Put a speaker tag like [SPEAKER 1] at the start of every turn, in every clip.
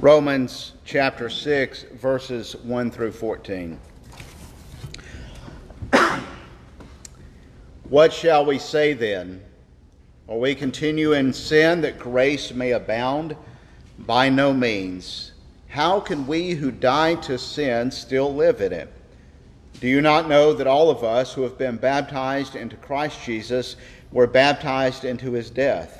[SPEAKER 1] Romans chapter 6, verses 1 through 14. what shall we say then? Will we continue in sin that grace may abound? By no means. How can we who died to sin still live in it? Do you not know that all of us who have been baptized into Christ Jesus were baptized into his death?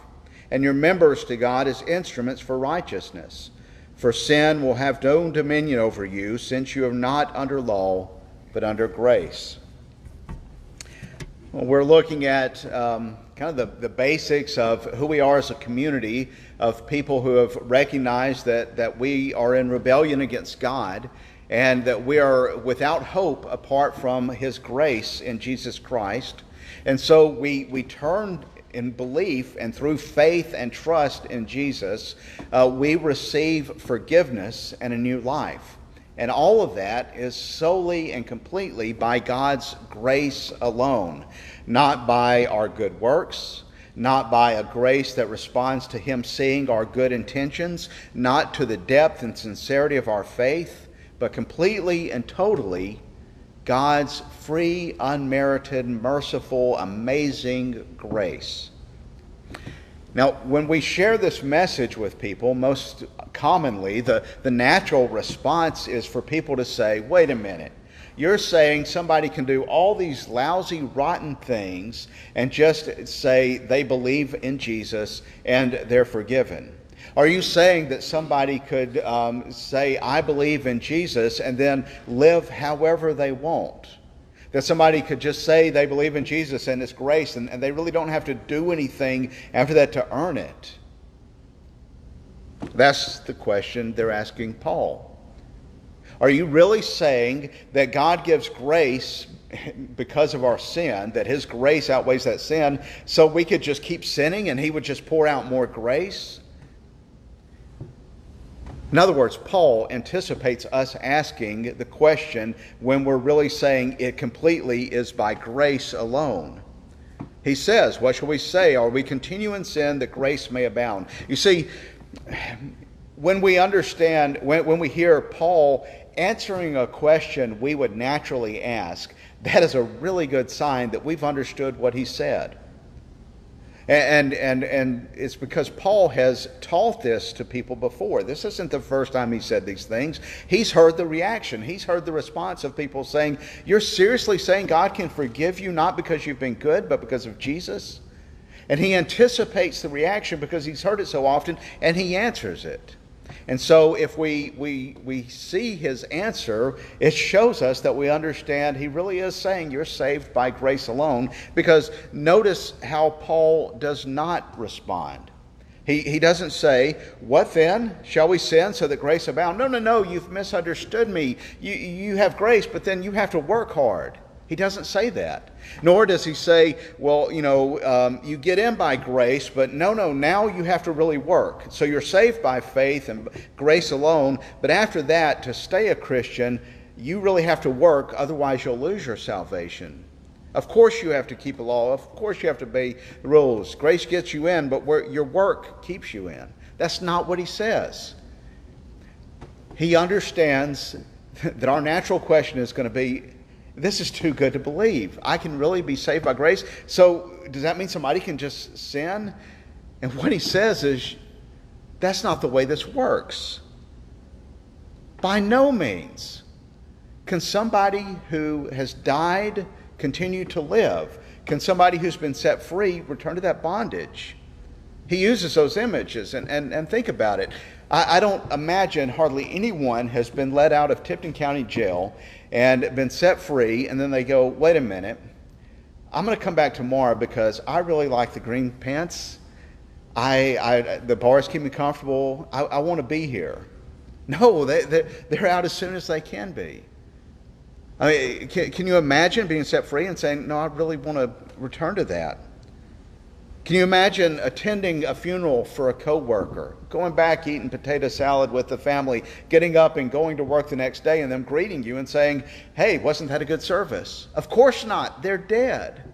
[SPEAKER 1] and your members to God as instruments for righteousness. For sin will have no dominion over you, since you are not under law, but under grace. Well, we're looking at um, kind of the, the basics of who we are as a community of people who have recognized that, that we are in rebellion against God and that we are without hope apart from His grace in Jesus Christ. And so we, we turn in belief and through faith and trust in Jesus, uh, we receive forgiveness and a new life. And all of that is solely and completely by God's grace alone, not by our good works, not by a grace that responds to Him seeing our good intentions, not to the depth and sincerity of our faith, but completely and totally God's free, unmerited, merciful, amazing grace. Now, when we share this message with people, most commonly the, the natural response is for people to say, wait a minute, you're saying somebody can do all these lousy, rotten things and just say they believe in Jesus and they're forgiven. Are you saying that somebody could um, say, I believe in Jesus, and then live however they want? That somebody could just say they believe in Jesus and His grace, and, and they really don't have to do anything after that to earn it? That's the question they're asking Paul. Are you really saying that God gives grace because of our sin, that His grace outweighs that sin, so we could just keep sinning and He would just pour out more grace? In other words, Paul anticipates us asking the question when we're really saying it completely is by grace alone. He says, What shall we say? Are we continue in sin that grace may abound? You see, when we understand, when, when we hear Paul answering a question we would naturally ask, that is a really good sign that we've understood what he said. And, and, and it's because Paul has taught this to people before. This isn't the first time he said these things. He's heard the reaction, he's heard the response of people saying, You're seriously saying God can forgive you not because you've been good, but because of Jesus? And he anticipates the reaction because he's heard it so often and he answers it. And so, if we, we, we see his answer, it shows us that we understand he really is saying you're saved by grace alone. Because notice how Paul does not respond. He, he doesn't say, What then? Shall we sin so that grace abound? No, no, no, you've misunderstood me. You, you have grace, but then you have to work hard. He doesn't say that. Nor does he say, well, you know, um, you get in by grace, but no, no, now you have to really work. So you're saved by faith and grace alone, but after that, to stay a Christian, you really have to work, otherwise, you'll lose your salvation. Of course, you have to keep the law. Of course, you have to obey the rules. Grace gets you in, but your work keeps you in. That's not what he says. He understands that our natural question is going to be this is too good to believe. I can really be saved by grace. So, does that mean somebody can just sin? And what he says is that's not the way this works. By no means can somebody who has died continue to live. Can somebody who's been set free return to that bondage? He uses those images, and, and, and think about it. I, I don't imagine hardly anyone has been let out of Tipton County Jail and been set free, and then they go, wait a minute, I'm going to come back tomorrow because I really like the green pants. I, I the bars keep me comfortable. I, I want to be here. No, they, they're, they're out as soon as they can be. I mean, can, can you imagine being set free and saying, No, I really want to return to that? Can you imagine attending a funeral for a coworker, going back eating potato salad with the family, getting up and going to work the next day, and them greeting you and saying, Hey, wasn't that a good service? Of course not. They're dead.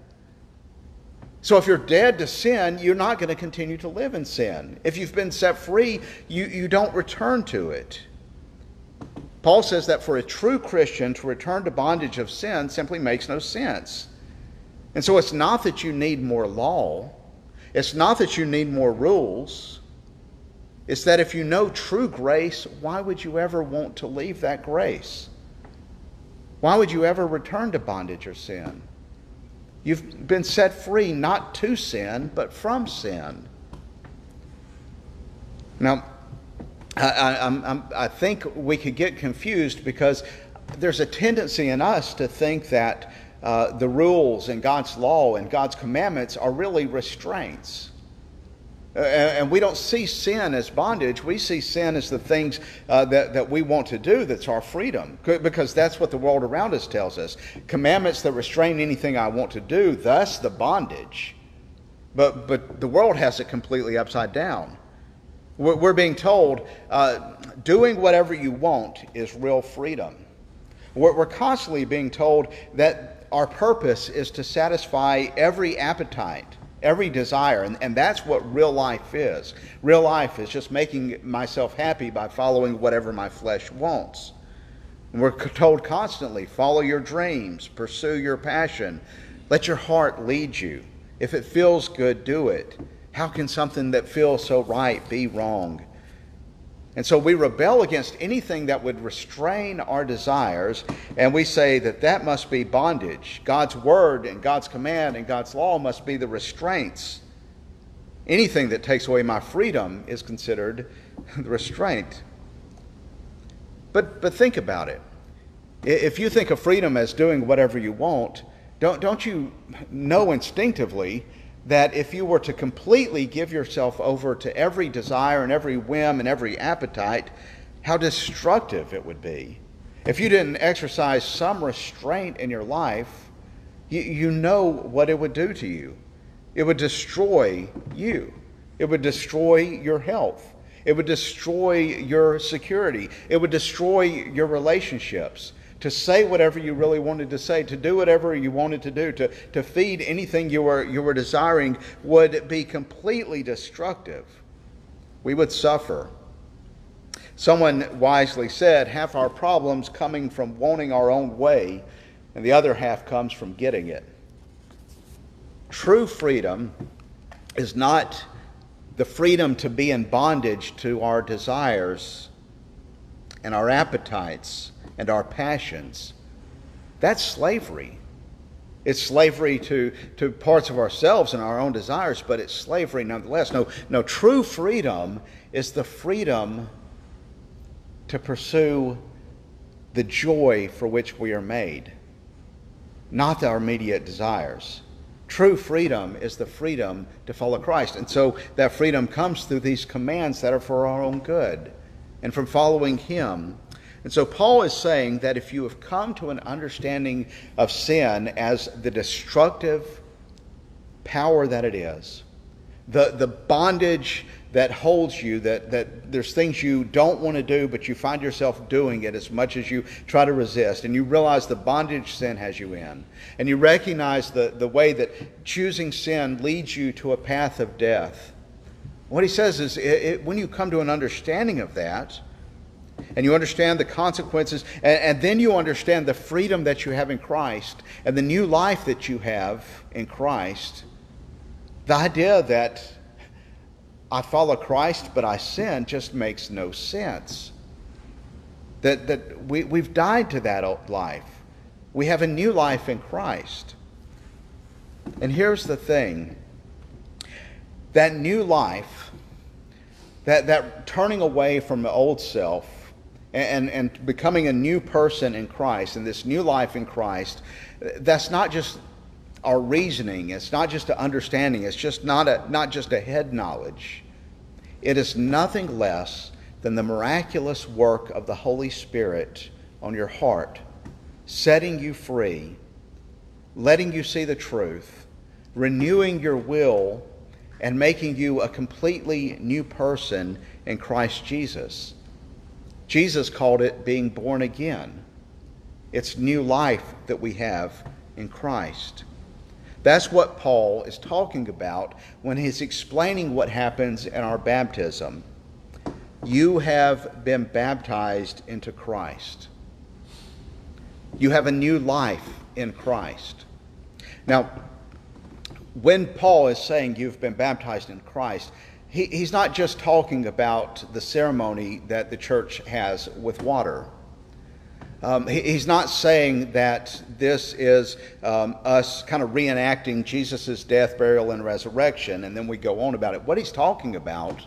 [SPEAKER 1] So if you're dead to sin, you're not going to continue to live in sin. If you've been set free, you, you don't return to it. Paul says that for a true Christian to return to bondage of sin simply makes no sense. And so it's not that you need more law, it's not that you need more rules. It's that if you know true grace, why would you ever want to leave that grace? Why would you ever return to bondage or sin? You've been set free not to sin, but from sin. Now, I, I, I, think we could get confused because there's a tendency in us to think that uh, the rules and God's law and God's commandments are really restraints. And we don't see sin as bondage. We see sin as the things uh, that, that we want to do that's our freedom, because that's what the world around us tells us. Commandments that restrain anything I want to do, thus the bondage. But, but the world has it completely upside down. We're being told uh, doing whatever you want is real freedom. We're constantly being told that our purpose is to satisfy every appetite, every desire, and, and that's what real life is. Real life is just making myself happy by following whatever my flesh wants. And we're told constantly follow your dreams, pursue your passion, let your heart lead you. If it feels good, do it. How can something that feels so right be wrong? And so we rebel against anything that would restrain our desires, and we say that that must be bondage. God's word and God's command and God's law must be the restraints. Anything that takes away my freedom is considered the restraint. But, but think about it. If you think of freedom as doing whatever you want, don't, don't you know instinctively that if you were to completely give yourself over to every desire and every whim and every appetite, how destructive it would be. If you didn't exercise some restraint in your life, you, you know what it would do to you. It would destroy you, it would destroy your health, it would destroy your security, it would destroy your relationships to say whatever you really wanted to say, to do whatever you wanted to do, to, to feed anything you were, you were desiring would be completely destructive. We would suffer. Someone wisely said, half our problems coming from wanting our own way, and the other half comes from getting it. True freedom is not the freedom to be in bondage to our desires and our appetites and our passions. That's slavery. It's slavery to, to parts of ourselves and our own desires, but it's slavery nonetheless. No, no, true freedom is the freedom to pursue the joy for which we are made, not our immediate desires. True freedom is the freedom to follow Christ. And so that freedom comes through these commands that are for our own good and from following Him and so Paul is saying that if you have come to an understanding of sin as the destructive power that it is, the, the bondage that holds you, that, that there's things you don't want to do, but you find yourself doing it as much as you try to resist. And you realize the bondage sin has you in. And you recognize the, the way that choosing sin leads you to a path of death. What he says is it, it, when you come to an understanding of that, and you understand the consequences, and, and, then you understand the freedom that you have in Christ and the new life that you have in Christ, the idea that I follow Christ but I sin just makes no sense. That, that we, we've died to that old life. We have a new life in Christ. And here's the thing that new life, that, that turning away from the old self, and, and becoming a new person in Christ and this new life in Christ, that's not just our reasoning, it's not just a understanding, it's just not, a, not just a head knowledge. It is nothing less than the miraculous work of the Holy Spirit on your heart, setting you free, letting you see the truth, renewing your will, and making you a completely new person in Christ Jesus. Jesus called it being born again. It's new life that we have in Christ. That's what Paul is talking about when he's explaining what happens in our baptism. You have been baptized into Christ. You have a new life in Christ. Now, when Paul is saying you've been baptized in Christ, he, he's not just talking about the ceremony that the church has with water. Um, he, he's not saying that this is um, us kind of reenacting Jesus' death, burial, and resurrection, and then we go on about it. What he's talking about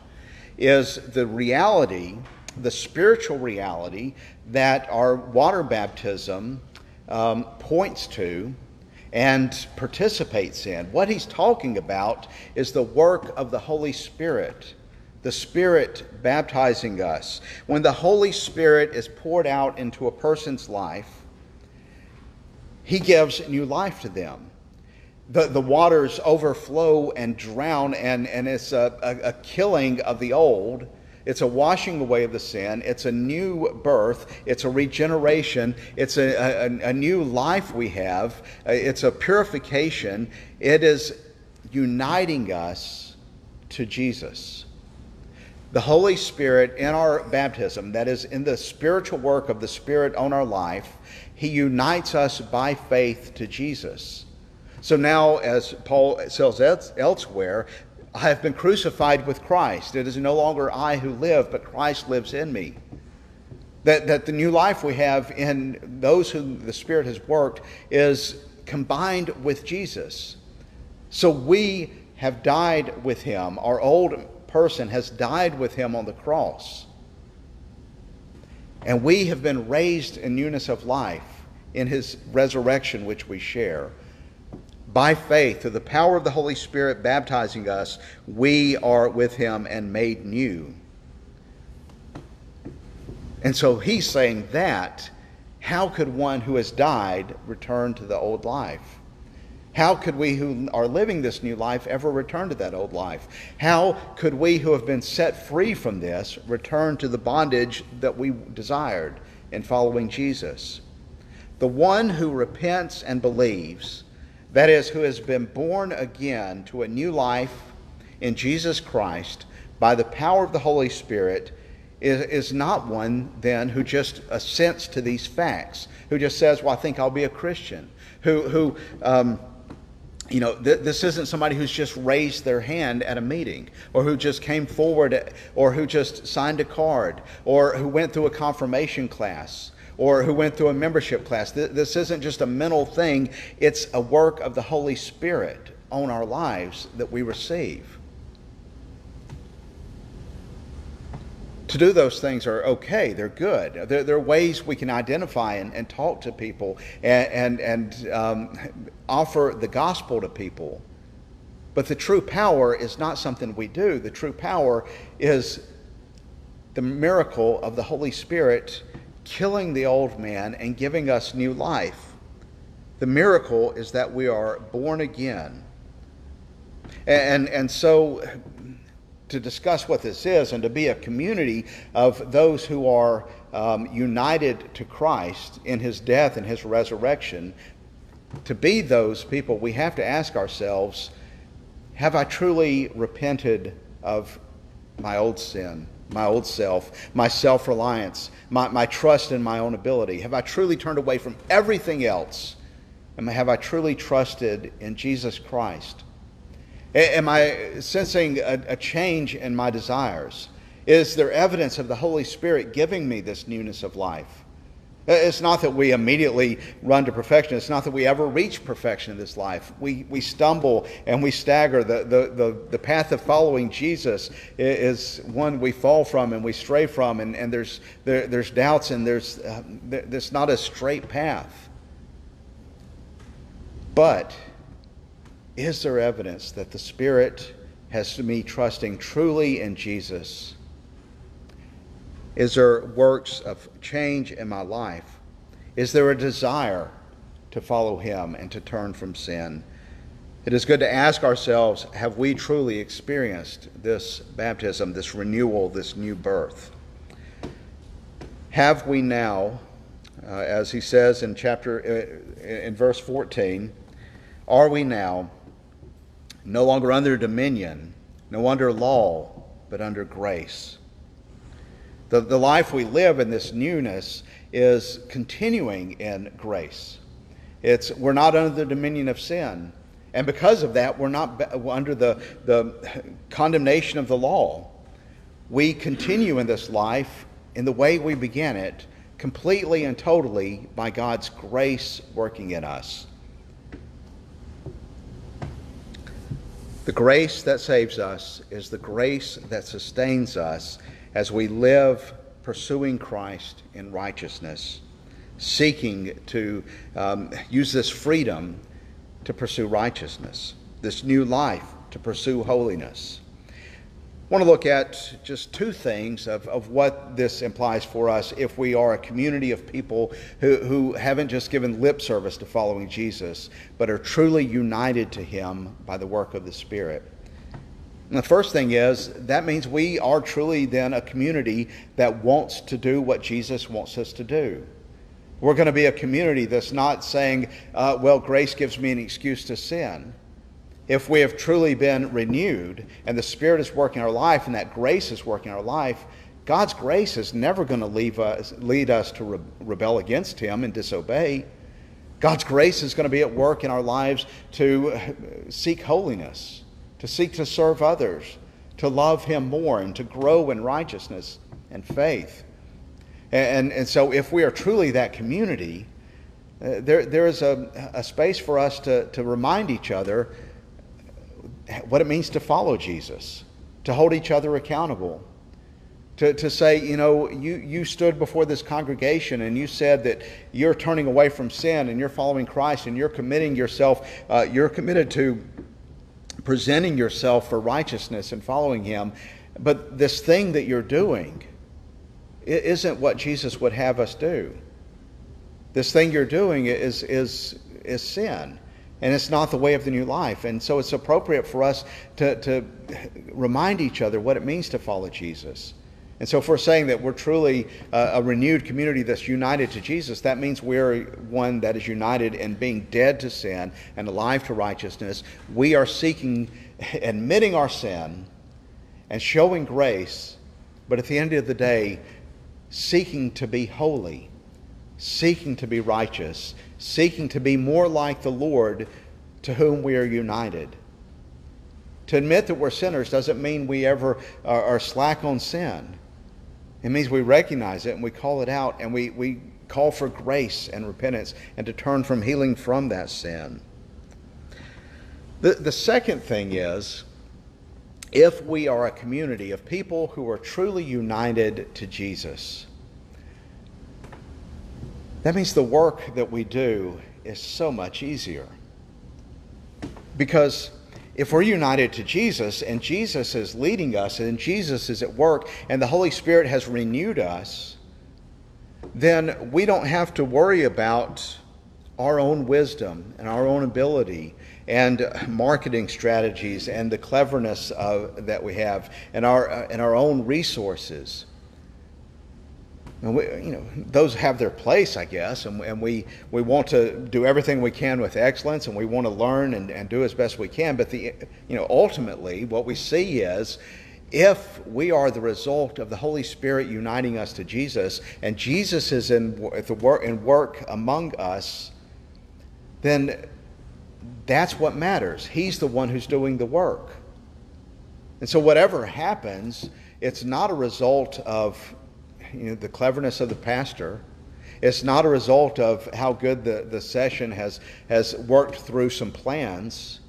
[SPEAKER 1] is the reality, the spiritual reality that our water baptism um, points to and participates in. What he's talking about is the work of the Holy Spirit, the Spirit baptizing us. When the Holy Spirit is poured out into a person's life, he gives new life to them. The, the waters overflow and drown, and, and it's a, a, a killing of the old it's a washing away of the sin. It's a new birth. It's a regeneration. It's a, a, a new life we have. Uh, it's a purification. It is uniting us to Jesus. The Holy Spirit in our baptism, that is, in the spiritual work of the Spirit on our life, He unites us by faith to Jesus. So now, as Paul says elsewhere, I have been crucified with Christ. It is no longer I who live, but Christ lives in me. That, that the new life we have in those who the Spirit has worked is combined with Jesus. So we have died with him. Our old person has died with him on the cross. And we have been raised in newness of life in his resurrection, which we share by faith, through the power of the Holy Spirit baptizing us, we are with him and made new. And so he's saying that. How could one who has died return to the old life? How could we who are living this new life ever return to that old life? How could we who have been set free from this return to the bondage that we desired in following Jesus? The one who repents and believes that is, who has been born again to a new life in Jesus Christ by the power of the Holy Spirit, is, is not one then who just assents to these facts, who just says, Well, I think I'll be a Christian, who, who um, you know, th- this isn't somebody who's just raised their hand at a meeting, or who just came forward, or who just signed a card, or who went through a confirmation class or who went through a membership class. This isn't just a mental thing, it's a work of the Holy Spirit on our lives that we receive. to do those things are okay. They're good. They're, they're ways we can identify and, and talk to people and, and, and um, offer the gospel to people. But the true power is not something we do. The true power is the miracle of the Holy Spirit killing the old man and giving us new life. The miracle is that we are born again. And, and so, to discuss what this is and to be a community of those who are um, united to Christ in his death and his resurrection, to be those people, we have to ask ourselves have I truly repented of my old sin, my old self, my self reliance, my, my trust in my own ability? Have I truly turned away from everything else? And have I truly trusted in Jesus Christ? Am I sensing a, a change in my desires? Is there evidence of the Holy Spirit giving me this newness of life? It's not that we immediately run to perfection. It's not that we ever reach perfection in this life. We, we stumble and we stagger. The, the, the, the path of following Jesus is one we fall from and we stray from, and, and there's, there, there's doubts and there's, uh, there's not a straight path. But is there evidence that the Spirit has me trusting truly in Jesus? Is there works of change in my life? Is there a desire to follow Him and to turn from sin? It is good to ask ourselves have we truly experienced this baptism, this renewal, this new birth? Have we now, uh, as he says in chapter, uh, in verse 14, are we now no longer under dominion, no under law, but under grace? The, the life we live in this newness is continuing in grace. It's, we're not under the dominion of sin. And because of that, we're not under the, the condemnation of the law. We continue in this life in the way we began it, completely and totally by God's grace working in us. The grace that saves us is the grace that sustains us as we live pursuing Christ in righteousness, seeking to um, use this freedom to pursue righteousness, this new life to pursue holiness. I want to look at just two things of, of what this implies for us if we are a community of people who, who haven't just given lip service to following Jesus, but are truly united to Him by the work of the Spirit. And the first thing is that means we are truly then a community that wants to do what Jesus wants us to do. We're going to be a community that's not saying, uh, well, grace gives me an excuse to sin. If we have truly been renewed and the Spirit is working our life and that grace is working our life, God's grace is never going to us, lead us to re- rebel against Him and disobey. God's grace is going to be at work in our lives to seek holiness to seek to serve others, to love Him more, and to grow in righteousness and faith. And, and so, if we are truly that community, uh, there, there is a, a space for us to, to remind each other what it means to follow Jesus, to hold each other accountable, to, to say, you know, you, you stood before this congregation and you said that you're turning away from sin and you're following Christ and you're committing yourself, uh, you're committed to presenting yourself for righteousness and following Him. But this thing that you're doing isn't what Jesus would have us do. This thing you're doing is, is, is sin. And it's not the way of the new life. And so it's appropriate for us to, to remind each other what it means to follow Jesus. And so, if we're saying that we're truly uh, a renewed community that's united to Jesus, that means we're one that is united in being dead to sin and alive to righteousness. We are seeking, admitting our sin and showing grace, but at the end of the day, seeking to be holy, seeking to be righteous, seeking to be more like the Lord to whom we are united. To admit that we're sinners doesn't mean we ever are, are slack on sin. It means we recognize it and we call it out and we, we call for grace and repentance and to turn from healing from that sin. The, the second thing is if we are a community of people who are truly united to Jesus, that means the work that we do is so much easier. Because if we're united to Jesus and Jesus is leading us and Jesus is at work and the Holy Spirit has renewed us, then we don't have to worry about our own wisdom and our own ability and marketing strategies and the cleverness of, that we have and our, uh, and our own resources. And we, you know, those have their place, I guess, and, and we, we want to do everything we can with excellence, and we want to learn and, and do as best we can. But the, you know, ultimately, what we see is if we are the result of the Holy Spirit uniting us to Jesus, and Jesus is in, the work, in work among us, then that's what matters. He's the one who's doing the work. And so, whatever happens, it's not a result of you know, the cleverness of the pastor. It's not a result of how good the, the session has, has worked through some plans.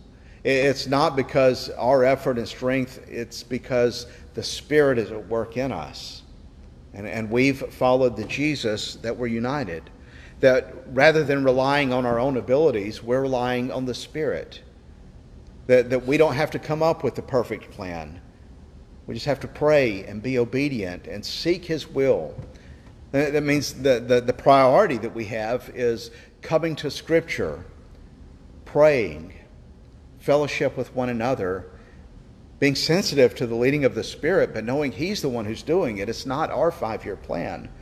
[SPEAKER 1] It's not because our effort and strength, it's because the Spirit is at work in us. And, and we've followed the Jesus that we're united. That rather than relying on our own abilities, we're relying on the Spirit. That, that we don't have to come up with the perfect plan. We just have to pray and be obedient and seek His will. That means the, the, the priority that we have is coming to Scripture, praying, fellowship with one another, being sensitive to the leading of the Spirit, but knowing He's the one who's doing it. It's not our five year plan.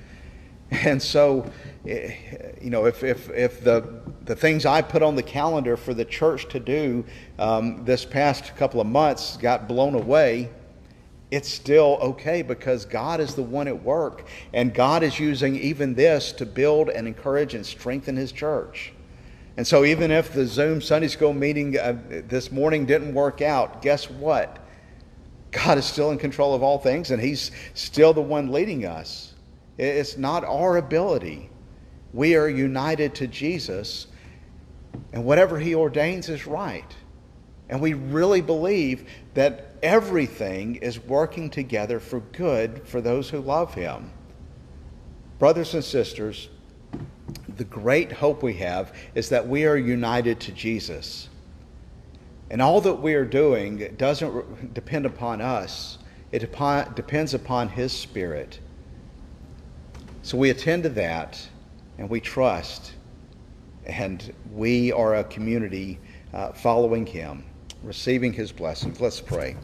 [SPEAKER 1] And so, eh, you know, if, if, if the, the things I put on the calendar for the church to do um, this past couple of months got blown away, it's still okay because God is the one at work. And God is using even this to build and encourage and strengthen His church. And so, even if the Zoom Sunday school meeting uh, this morning didn't work out, guess what? God is still in control of all things, and He's still the one leading us. It's not our ability. We are united to Jesus, and whatever He ordains is right. And we really believe that everything is working together for good for those who love Him. Brothers and sisters, the great hope we have is that we are united to Jesus. And all that we are doing doesn't depend upon us, it upon, depends upon His Spirit. So we attend to that and we trust, and we are a community uh, following Him receiving his blessings. Let's pray.